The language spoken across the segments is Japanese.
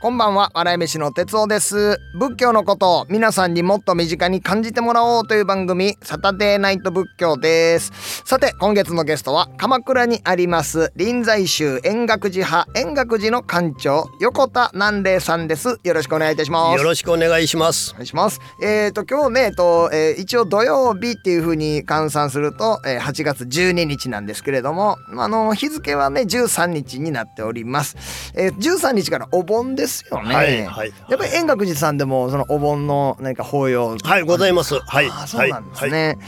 こんばんは笑い飯の哲夫です仏教のことを皆さんにもっと身近に感じてもらおうという番組サタデーナイト仏教ですさて今月のゲストは鎌倉にあります臨済宗円覚寺派円覚寺の館長横田南霊さんですよろしくお願いいたしますよろしくお願いしますお。願いします。えっ、と今日ね、えっと、えー一応土曜日っていう風に換算すると、えー8月12日なんですけれども、あの日付はね13日になっております。えー、13日からお盆ですよね。はいはいやっぱり円覚寺さんでもそのお盆の何か法要はい、ございます。はい。あそうなんですね。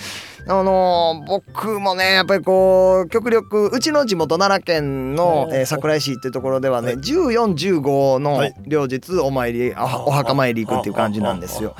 あのー僕もねやっぱりこう極力うちの地元奈良県の、えー桜井市っていうところではね、1415のはい両日お参りあお墓参り行くっていう感じなんですよ。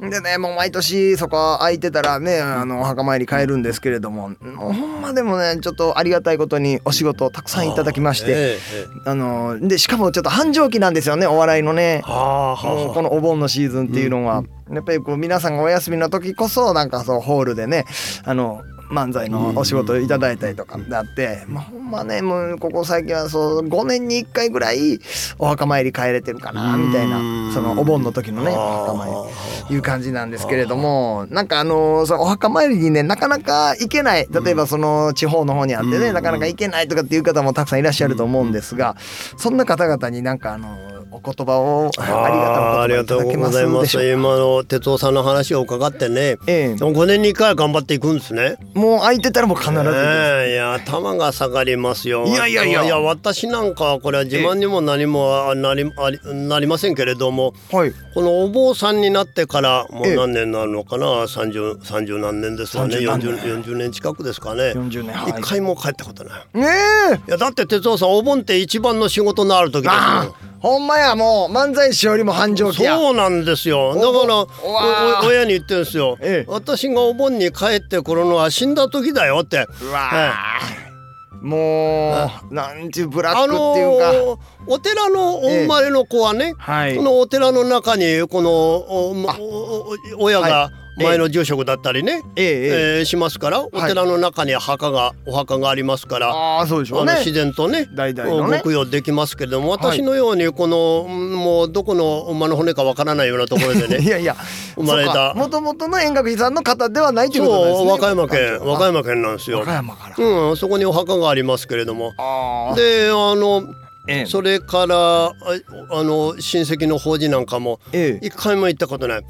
でねもう毎年そこ空いてたらねあのお墓参り帰るんですけれどももうほんまでもねちょっとありがたいことにお仕事をたくさんいただきまして。あのでしかもちょっと繁盛期なんですよねお笑いのね。もうこのお盆のシーズンっていうのは、やっぱりこう皆さんがお休みの時こそなんかそうホールでねあの漫才のお仕事をいただいたりとかであって、まあ、ほんまねもうここ最近はそう5年に1回ぐらいお墓参り帰れてるかなみたいなうんそのお盆の時のねお墓参りいう感じなんですけれどもなんかあのそのお墓参りにねなかなか行けない例えばその地方の方にあってね、うん。なかなか行けないとかっていう方もたくさんいらっしゃると思うんですが、そんな方々になんかあのお言葉をありがとうございます。今の哲夫さんの話を伺ってね、ええ5年に1回は頑張っていくんですね。もう空いてたらもう必ず行きます。ええいや頭が下がりますよ。いやいやいやいや私なんかはこれは自慢にも何もなりありなりませんけれども、はい。このお坊さんになってからもええう何年になるのかな、三十三十何年ですかね、30何年四十四十年近くですかね。40年はい一回も帰ったことない。ねえ。いやだって哲夫さんお盆って一番の仕事のある時ですあよ。あ、ほんまやもう漫才師よりも繁盛期や。そうなんですよだから親に言ってるんですよ、ええ私がお盆に帰ってくるのは死んだ時だよってうわあ。もうなんちゅうブラックってあのいうか。ーお寺のお生まれの子はね、はいこ。のお寺の中にこのお親がはい前の住職だったりね、ええええ。えーしますからお寺の中に墓がお墓がありますから、ああそうでしょうねあの。自然とね代々のねご供養できますけれども私のようにこの、うんもうどこの馬の骨かわからないようなところでね いやいや。生まれたもともとの円覚寺さんの方ではないということですね。和歌山県和歌山。山県なんですよ和歌。山から。うん、そこにお墓がありますけれども。であのええ。それからああの親戚の法事なんかもええ。一回も行ったことない。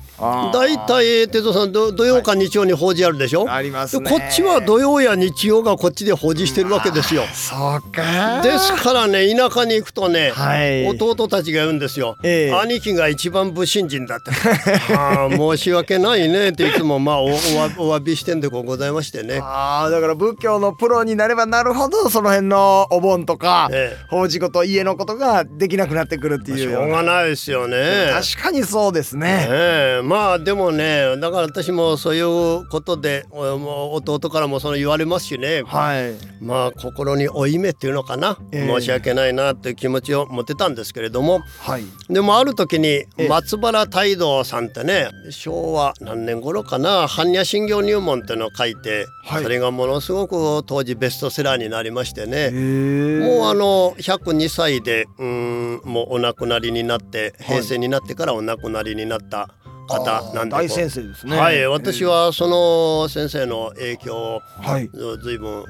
大体哲夫さんど土曜か日曜に法事あるでしょ、ありますこっちは土曜や日曜がこっちで法事してるわけですよ。そうか。ですからね田舎に行くとね、はい。弟たちが言うんですよ、ええ。兄貴が一番不信心だって。ああ申し訳ないねっていつもまあおおわお詫びしてんでございましてね。ああだから仏教のプロになればなるほどその辺のお盆とか、ええ。法事事家のことができなくなってくるっていうしょうがないですよね。確かにそうですね。ええまあでもねだから私もそういうことで弟からもその言われますしねはい。まあ心に負い目っていうのかな、ええ申し訳ないなっていう気持ちを持ってたんですけれどもはい。でもある時にえ松原泰道さんってね昭和何年頃かな「般若心経入門」っていうのを書いて、はいそれがものすごく当時ベストセラーになりましてね。もうあの102歳でうーんもうお亡くなりになって平成になってからお亡くなりになった方なんで大先生ですね。はい私はその先生の影響をはい。ずいぶんお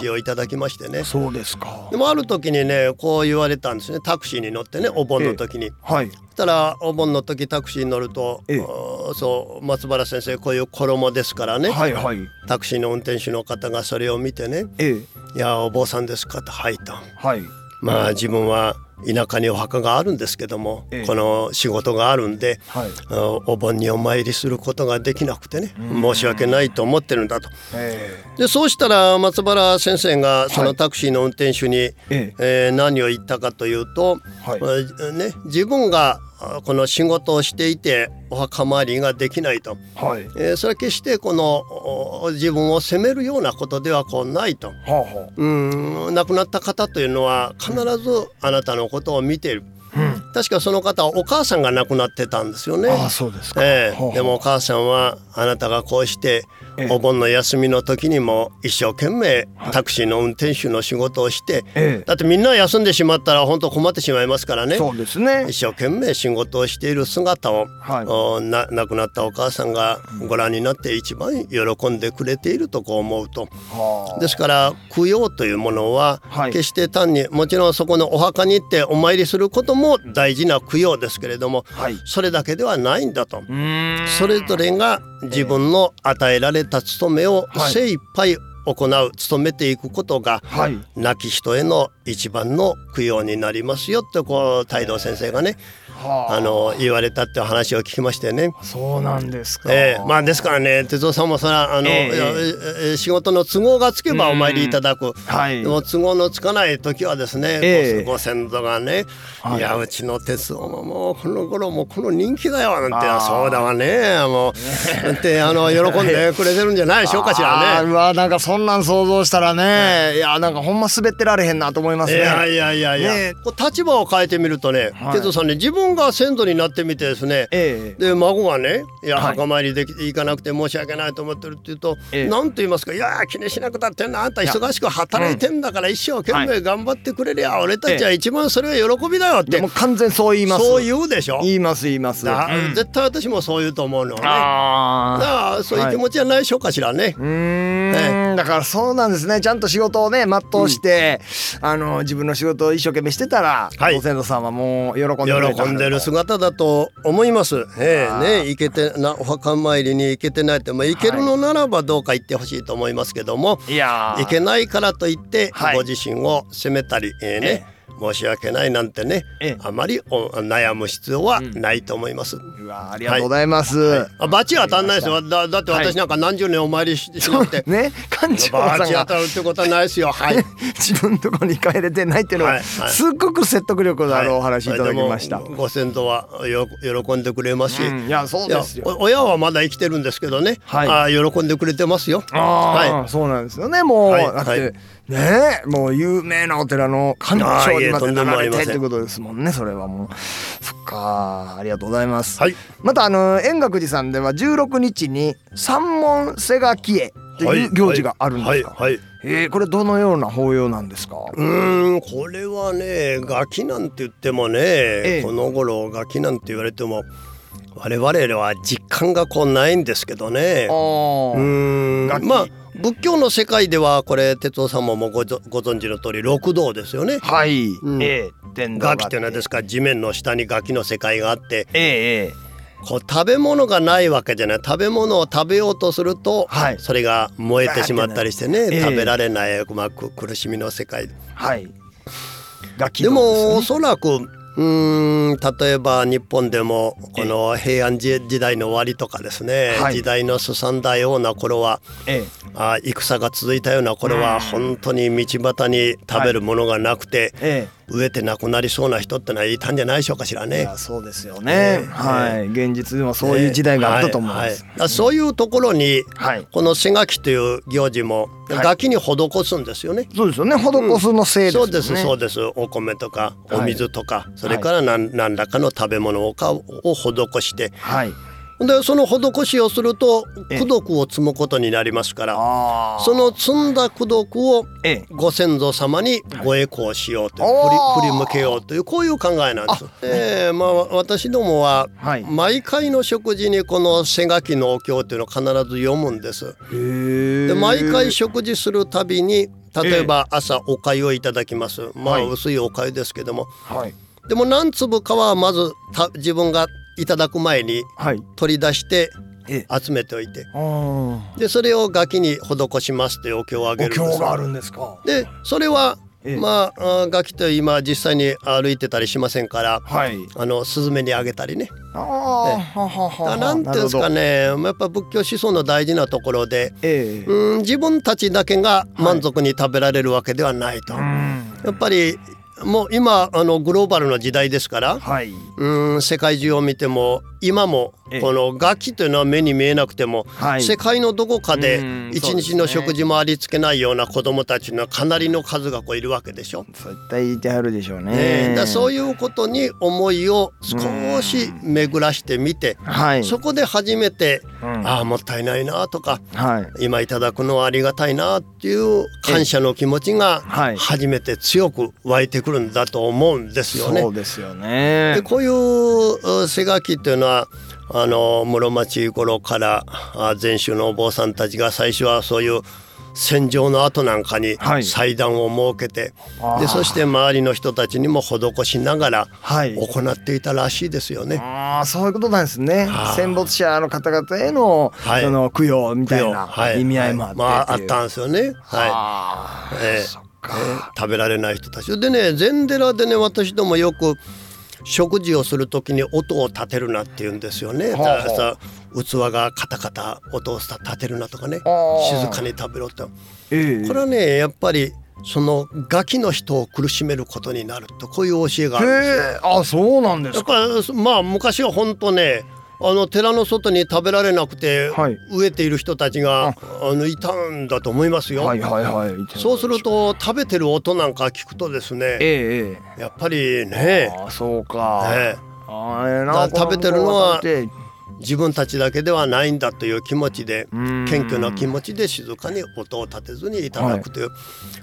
教えをいただきましてねそうですかで。もある時にねこう言われたんですねタクシーに乗ってねお盆の時に。はい。そしたらお盆の時タクシーに乗ると、そう松原先生こういう衣ですからね、はいはい。タクシーの運転手の方がそれを見てねええ。「いやお坊さんですか?」と「はい」と。はい。まあ自分は田舎にお墓があるんですけども、ええこの仕事があるんで、はい。あお盆にお参りすることができなくてね申し訳ないと思ってるんだと。えでそうしたら松原先生がそのタクシーの運転手に、え。ええー何を言ったかというと、はいまあね、自分があこの仕事をしていてお墓参りができないと、え。はい。えーそれは決してこのお自分を責めるようなことではこうないと。はあはうん亡くなった方というのは必ずあなたのことを見ている。あ。うん。確かその方はお母さんが亡くなってたんですよね。ああそうですか、ええほうほうでもお母さんはあなたがこうしてええお盆の休みの時にも一生懸命タクシーの運転手の仕事をして、ええ。だってみんな休んでしまったら本当困ってしまいますからね。そうですね。一生懸命仕事をしている姿を、はい。おな亡くなったお母さんがご覧になって一番喜んでくれているとこう思うと。はあ。ですから供養というものははい。決して単にもちろんそこのお墓に行ってお参りすることも大事な供養ですけれどもはい。それだけではないんだと。それぞれが自分の与えられた務めをはい。精一杯行う務めていくことがはい。亡き人への一番の供養になりますよってこう太道先生がねはあ。の言われたって話を聞きましてね。そうなんですか、ええ。まあですからね哲夫さんもそれはあの、ええ。いやええ仕事の都合がつけばお参りいただく。はい。でも都合のつかない時はですね、ええ。ご先祖がね、はい。い、やうちの哲夫ももうこの頃もうこの人気だよなんてあー。そうだわね。もうってあの喜んでくれてるんじゃないでしょうかしらね。あーうわなんかそんなん想像したらね、い。やなんかほんま滑ってられへんなと思いますね。いやいやいやいや、ね。えこう立場を変えてみるとね、はい。哲夫さんね自分が先祖になってみてですね、ええ。で孫がね「いやはい。墓参りでき行かなくて申し訳ないと思ってる」って言うとええ。何、と言いますか「いや気にしなくたってんなあんた忙しく働いてんだから一生懸命頑張ってくれりゃ、俺たちは一番それは喜びだよ」って、でも完全そう言います。そう言うでしょ。言います言います。だうん。絶対私もそう言うと思うのね。だあからそういう気持ちじゃないでしょうかしらね。ーうーん。だからそうなんですね。ちゃんと仕事をね全うして、あの自分の仕事を一生懸命してたら、はい。ご先祖さんはもう喜んでくれた。喜んでる姿だと思います。えー。ね行けてなお墓参りに行けてないってまあ行けるのならばどうか行ってほしいと思いますけども、い。やー。行けないからといって、はい。ご自身を責めたり、えーね申し訳ないなんてね、ええ。あまりお悩む必要はないと思います。うわありがとうございます、あバチは当たんないですよ。だだって私なんか何十年お参りししなくて。ね。館長さんが。バチ当たるってことはないですよ。はい。自分のところに帰れてないっていうのは、はい。はい。すっごく説得力のあるお話いただきました、ご先祖はよ喜んでくれますし、うん。いやそうですよ。お親はまだ生きてるんですけどね、はい。あー喜んでくれてますよ。ああ、はそうなんですよねもう、はい。だって、はいねえもう有名なお寺の館長にまでなられてってことですもんねそれはもう。そっかありがとうございます、はい。またあの円覚寺さんでは16日に三門瀬垣絵という行事があるんですか、はい。はい。はい。えーこれどのような法要なんですか、うーんこれはねガキなんて言ってもね、えこの頃ガキなんて言われても我々は実感がこうないんですけどね。うーんまあ仏教の世界ではこれ哲夫さんもごぞご存知の通り六道ですよね。はい、うん。ええ天道があって。いうのはですから地面の下にガキの世界があって。ええええ。こう食べ物がないわけじゃない。食べ物を食べようとすると、はい。それが燃えてしまったりしてね、ええ。食べられない、まあ、く苦しみの世界。はい。でもおそらくうーん例えば日本でもこの平安時時代の終わりとかですね、はい。時代のすさんだような頃はえあ戦が続いたような頃は本当に道端に食べるものがなくて、ええ飢えて亡くなりそうな人ってのはいたんじゃないでしょうかしらね。やそうですよね、ねはい。現実でもそういう時代があったと思います、はい。はい。あそういうところにはい。この瀬垣という行事もはい。楽器に施すんですよね。そうですよね。施すのせいですよね、そうです。そうです。お米とかはい。お水とか、それから何,、何らかの食べ物をかを施してはいでその施しをするとええ。功徳を積むことになりますからその積んだ功徳をええ。ご先祖様にご栄光しようとい振り振り向けようというこういう考えなんです。ええまあ私どもははい。毎回の食事にこの瀬垣のお経というのを必ず読むんです。へで毎回食事するたびに例えば朝お粥をいただきます。まはい。あ薄いお粥ですけども。はい。でも何粒かはまずた自分がいただく前にはい。取り出してえ集めておいて。あー。でそれをガキに施しますというお経をあげおるんでがあるんですか。でそれはええ。まああガキと今実際に歩いてたりしませんからはい。あのスズメにあげたりね。あなんていうんですかね。やっぱ仏教思想の大事なところでええ。うん自分たちだけが満足に食べられるわけではないと、うん。やっぱりもう今あのグローバルの時代ですからはい。うん世界中を見ても今もええ。この楽器というのは目に見えなくても、はい。世界のどこかでうん一日の食事もありつけないような子どもたちのかなりの数がこういるわけでしょ。絶対いてはるでしょうね。ね、だそういうことに思いを少し巡らしてみて、はい。そこで初めて、うん。ああもったいないなとかはい。今いただくのはありがたいなっていう感謝の気持ちがはい。初めて強く湧いてくるんだと思うんですよね。そうですよね。でこういうう背書きっていうのはあの室町頃からあ禅宗のお坊さんたちが最初はそういう戦場の後なんかにはい。祭壇を設けて、あー。でそして周りの人たちにも施しながらはい。行っていたらしいですよね。ああそういうことなんですね。はあ戦没者の方々への、はい。その供養みたいなはい。意味合いもあってまああったんですよね。はい。ええ。そっか。食べられない人たち。でね禅寺でね私どもよく食事をする時に音を立てるなって言うんですよね。はあはあ器がカタカタ音を立てるなとかね静かに食べろと。ええこれはねやっぱりそのガキの人を苦しめることになるとこういう教えがあるんですよ。へえあそうなんですかまあ昔は本当ねあの寺の外に食べられなくてはい。飢えている人たちが、あ。のいたんだと思いますよ。はいはいはい。そうすると食べてる音なんか聞くとですねえええやっぱりえね。ああそうか、ね。あ食べてるのは自分たちだけではないんだという気持ちで謙虚な気持ちで静かに音を立てずにいただくという、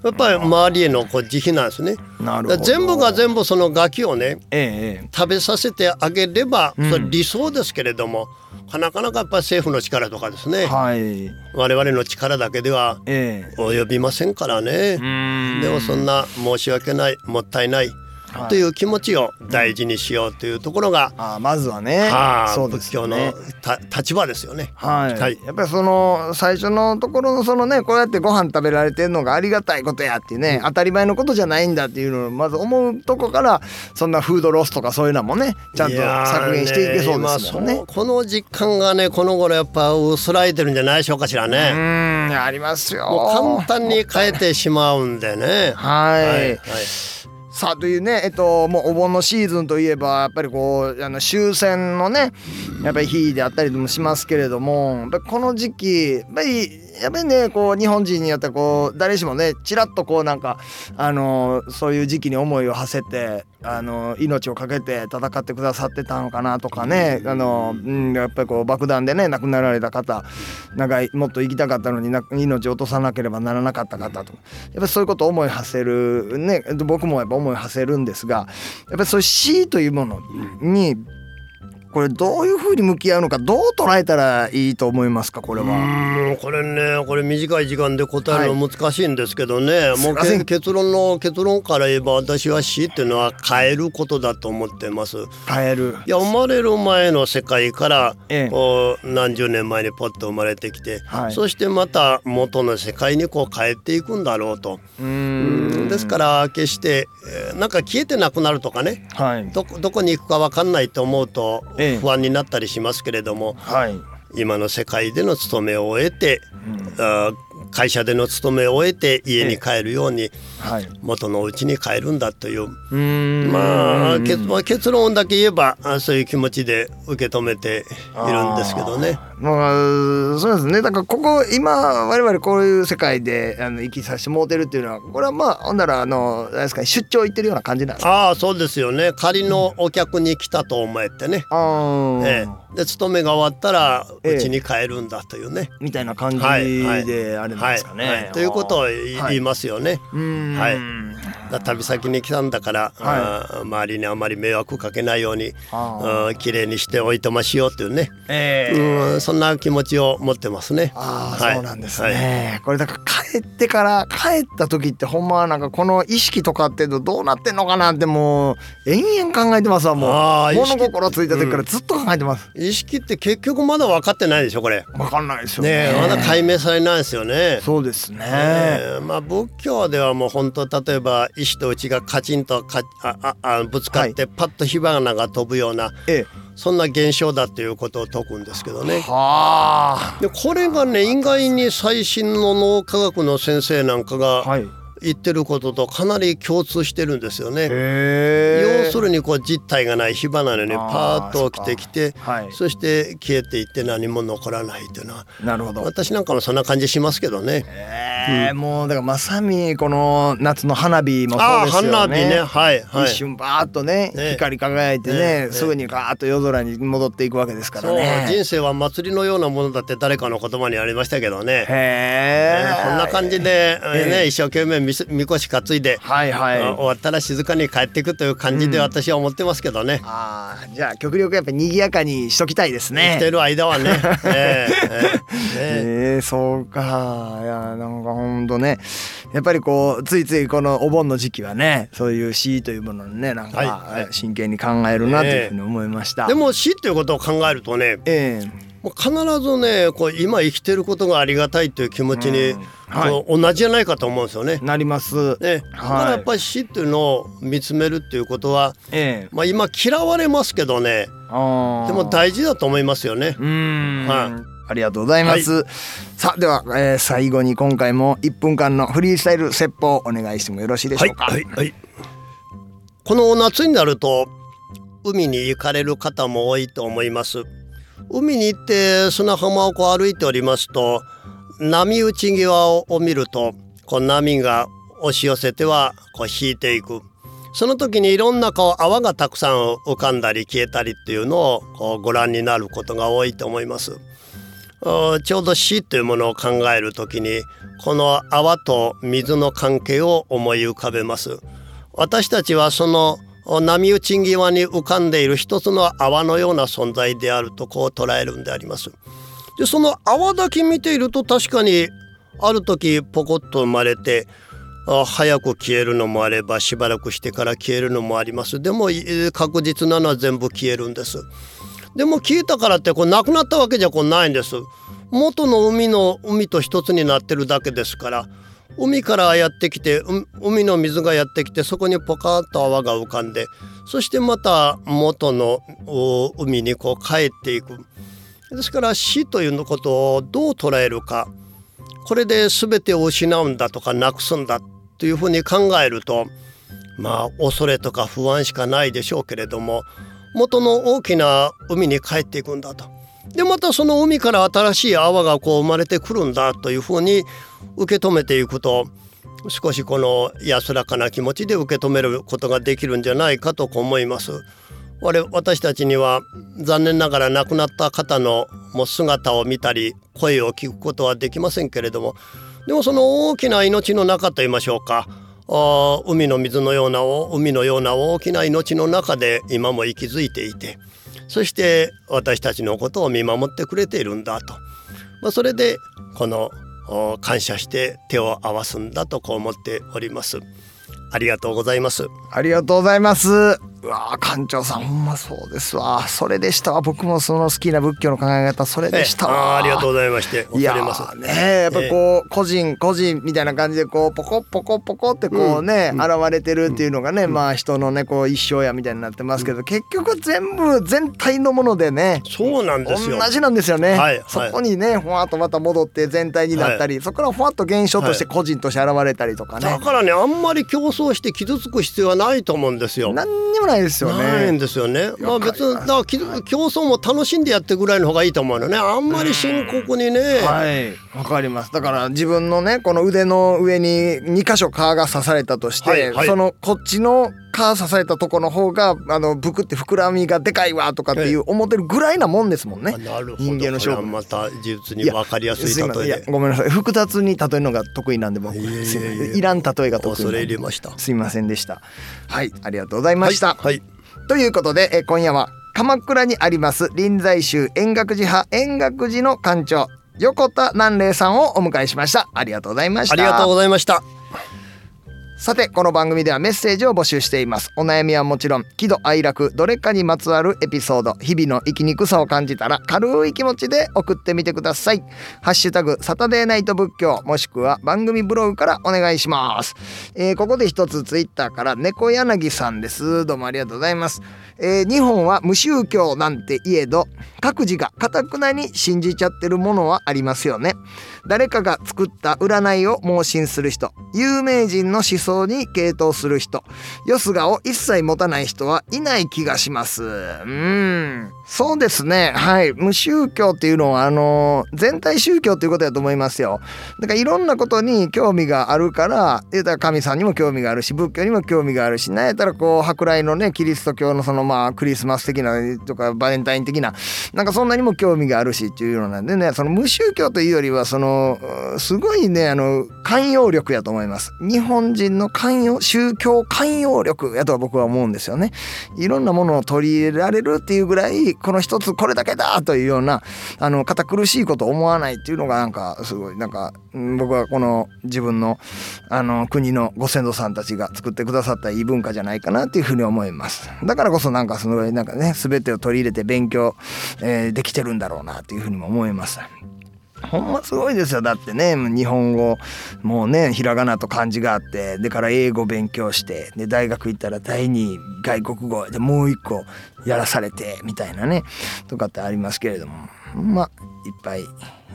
やっぱり周りへのこう慈悲なんですね。なるほど。だから全部が全部そのガキをねえええ食べさせてあげれば、うん。それ理想ですけれどもなかなかやっぱり政府の力とかですね、えはい。我々の力だけではええ。及びませんからね。ん。でもそんな申し訳ないもったいないはいという気持ちを大事にしようというところが、ああまずはねはあそうで仏教のすよねた立場ですよね。はい、はいやっぱりその最初のところのそのねこうやってご飯食べられてるのがありがたいことやっていうね、当たり前のことじゃないんだっていうのをまず思うとこからそんなフードロスとかそういうのもねちゃんと削減していけそうですもんね。今そうこの実感がねこの頃やっぱ薄らいでるんじゃないでしょうかしらうね。ーんありますよ。簡単に変えてしまうんでね。はい、はいはいさあというねえっともうお盆のシーズンといえばやっぱりこうあの終戦のねやっぱり日であったりもしますけれどもこの時期やっぱりやっぱりねこう日本人によってはこう誰しもねちらっとこうなんかあのそういう時期に思いを馳せてあの命を懸けて戦ってくださってたのかなとかね。あの、うん、やっぱりこう爆弾でね亡くなられた方長いもっと生きたかったのにな命を落とさなければならなかった方とか。やっぱりそういうことを思い馳せるね僕もやっぱ思い馳せるんですがやっぱりそういう死というものにこれどういうふうに向き合うのかどう捉えたらいいと思いますか？これうは。ーんこれねこれ短い時間で答えるの難しいんですけどね、もうすいません。け結論の結論から言えば私は死っていうのは変えることだと思ってます。変える。いや生まれる前の世界からええ。こう何十年前にポッと生まれてきて、はい。そしてまた元の世界にこう帰っていくんだろうと。うーんですから決して、えーなんか消えてなくなるとかね。はい。どこどこに行くか分かんないと思うとええ。不安になったりしますけれども、はい。今の世界での勤めを終えて、うん。会社での勤めを終えて家に帰るようにはい元の家に帰るんだという。うまあ結まあ結論だけ言えばあそういう気持ちで受け止めているんですけどね。まあそうですね。だからここ今我々こういう世界であの生きさせてもうてるっていうのはこれはまあほんならあのあれですかね出張行ってるような感じなんですかああそうですよね。仮のお客に来たと思えてね、あー。ええ、で勤めが終わったらええ。家に帰るんだというね、みたいな感じであれなんですかね。はいということを言い,、ますよね。うーんはい。だ旅先に来たんだから、あー周りにあまり迷惑かけないようにきれいにしておいてましようっていうね、ええ。うん、そんな気持ちを持ってますね。ああ、はい。そうなんですね、これだから帰ってから帰った時ってほんまはなんかこの意識とかってどうなってんのかなってもう延々考えてますわもう。物心ついた時からずっと考えてます、意識って結局まだ分かってないでしょこれ。わかんないですよね。まだ解明されないですよね。そうですね、えーまあ仏教ではもう本当例えば石と内がカチンとかあああぶつかってパッと火花が飛ぶような、えそんな現象だということを説くんですけどえね。はあ。でこれがね。意外に最新の脳科学の先生なんかがはい言ってることとかなり共通してるんですよね。要要するにこう実体がない火花のようにあーパーッと起きてきてはい。そして消えていって何も残らないというのはなるほど。私なんかもそんな感じしますけどね。えー。もうだからまさにこの夏の花火もああそうですよね。花火ね。はいはい。一瞬バーッとねね。光り輝いてねねすぐにガーッと夜空に戻っていくわけですからそうね人生は祭りのようなものだって誰かの言葉にありましたけどね。へえねこんな感じで、ええね、一生懸命みこし担いで、はいはい。あ終わったら静かに帰っていくという感じで私は思ってますけどね。ああじゃあ極力やっぱ賑やかにしときたいです生ね。きてる間はね。ええええねえ。ー、そうか。いやなんかほんとね。やっぱりこうついついこのお盆の時期はねそういう詩というものにねなんか、真剣に考えるなというふうに思いました。でも死ということを考えるとねええもう必ずねこう今生きてることがありがたいという気持ちに、うんはい同じじゃないかと思うんですよね。なります。ね、だからやっぱり死っていうのを見つめるっていうことは、ええまあ、今嫌われますけどねでも大事だと思いますよね。はいありがとうございます。さあでは、えー最後に今回も1分間のフリースタイル説法お願いしてもよろしいでしはいょうか？はいはい。この夏になると海に行かれる方も多いと思います。海に行って砂浜をこう歩いておりますと波打ち際を見るとこう波が押し寄せてはこう引いていく。その時にいろんなこう泡がたくさん浮かんだり消えたりっていうのをこうご覧になることが多いと思います。ちょうど死というものを考えるときにこの泡と水の関係を思い浮かべます私たちはその波打ち際に浮かんでいる一つの泡のような存在であるとこう捉えるんであります。でその泡だけ見ていると確かにある時ポコッと生まれてあ早く消えるのもあればしばらくしてから消えるのもあります。でも確実なのは全部消えるんです。でも消えたからってこうなくなったわけじゃこうないんです。元の海の海と一つになってるだけですから海からやってきて海の水がやってきてそこにポカッと泡が浮かんでそしてまた元の海にこう帰っていくですから死というのことをどう捉えるかこれで全てを失うんだとかなくすんだというふうに考えるとまあ恐れとか不安しかないでしょうけれども元の大きな海に帰っていくんだと。でまたその海から新しい泡がこう生まれてくるんだというふうに受け止めていくと少しこの安らかな気持ちで受け止めることができるんじゃないかと思います。我々私たちには残念ながら亡くなった方のもう姿を見たり声を聞くことはできませんけれども。でもその大きな命の中といいましょうか。あ海の水のような海のような大きな命の中で今も息づいていて。そして私たちのことを見守ってくれているんだと、まあ、それでこの感謝して手を合わすんだとこう思っております。ありがとうございます。ありがとうございます。うわあ館長さんほんまそうですわ。それでしたわ。僕もその好きな仏教の考え方それでしたわ。ーありがとうございまして恐いやねやっぱこう、個人個人みたいな感じでこうポコポコポコってこうね、現れてるっていうのがね、まあ人のねこう一生やみたいになってますけど、結局全部全体のものでねそうなんですよ。同じなんですよね、はいはい。そこにねふわっとまた戻って全体になったり、そこからふわっと現象として個人として現れたりとかね、だからねあんまり競争して傷つく必要はないと思うんですよ。何にもないですよないねんですよね。まあ別にだからき競争も楽しんでやってぐらいの方がいいと思うのね。あんまり深刻にね。はいわかりますだから自分のねこの腕の上に2箇所皮が刺されたとして、はいはいそのこっちの皮刺されたとこの方があのブクって膨らみがでかいわとかっていう思ってるぐらいなもんですもんねあ。なるほど。人間の勝負また実に分かりやすい例えで。ごめんなさい複雑に例えるのが得意なんで僕いえいえいらん例えが得意なんで入りました。すいませんでしたはいありがとうございました、はい。ということでえ今夜は鎌倉にあります臨済宗円覚寺派円覚寺の館長横田南霊さんをお迎えしましたありがとうございましたありがとうございました。さてこの番組ではメッセージを募集しています。お悩みはもちろん喜怒哀楽どれかにまつわるエピソード日々の生きにくさを感じたら軽い気持ちで送ってみてください。ハッシュタグサタデーナイト仏教もしくは番組ブログからお願いします、えーここで一つツイッターから猫柳さんです。どうもありがとうございます、えー日本は無宗教なんて言えど各自がかたくなに信じちゃってるものはありますよね。誰かが作った占いを盲信する人有名人の思想に傾倒する人。よすがを一切持たない人はいない気がします。うん。そうですね。はい。無宗教っていうのはあの全体宗教っていうことだと思いますよ。だからいろんなことに興味があるから言うたら神さんにも興味があるし仏教にも興味があるしなんやったらこう舶来のねキリスト教のそのまあクリスマス的なとかバレンタイン的ななんかそんなにも興味があるしっていうのなんでね。その無宗教というよりはそのすごいねあの寛容力やと思います。日本人の寛容宗教寛容力やとは僕は思うんですよね。いろんなものを取り入れられるっていうぐらいこの一つこれだけだというようなあの堅苦しいことを思わないっていうのがなんかすごいなんか僕はこの自分のあの国のご先祖さんたちが作ってくださったいい文化じゃないかなっていうふうに思います。だからこそなんかすごいなんかね全てを取り入れて勉強、えー、できてるんだろうなっていうふうにも思います。ほんますごいですよ。だってね日本語もうねひらがなと漢字があってでから英語勉強してで大学行ったら第二外国語でもう一個やらされてみたいなねとかってありますけれども。まあいっぱい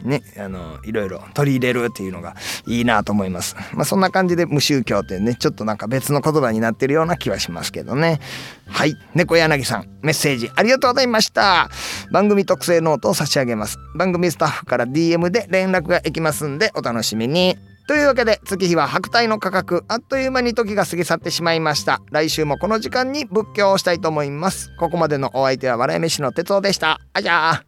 ねあのいろいろ取り入れるっていうのがいいなと思います。まあそんな感じで無宗教ってねちょっとなんか別の言葉になってるような気はしますけどね。はい。猫柳さんメッセージありがとうございました。番組特製ノートを差し上げます。番組スタッフから DM で連絡がいきますんでお楽しみに。というわけで月日は百代の過客あっという間に時が過ぎ去ってしまいました。来週もこの時間に仏教をしたいと思います。ここまでのお相手は笑い飯の哲夫でした。あじゃあ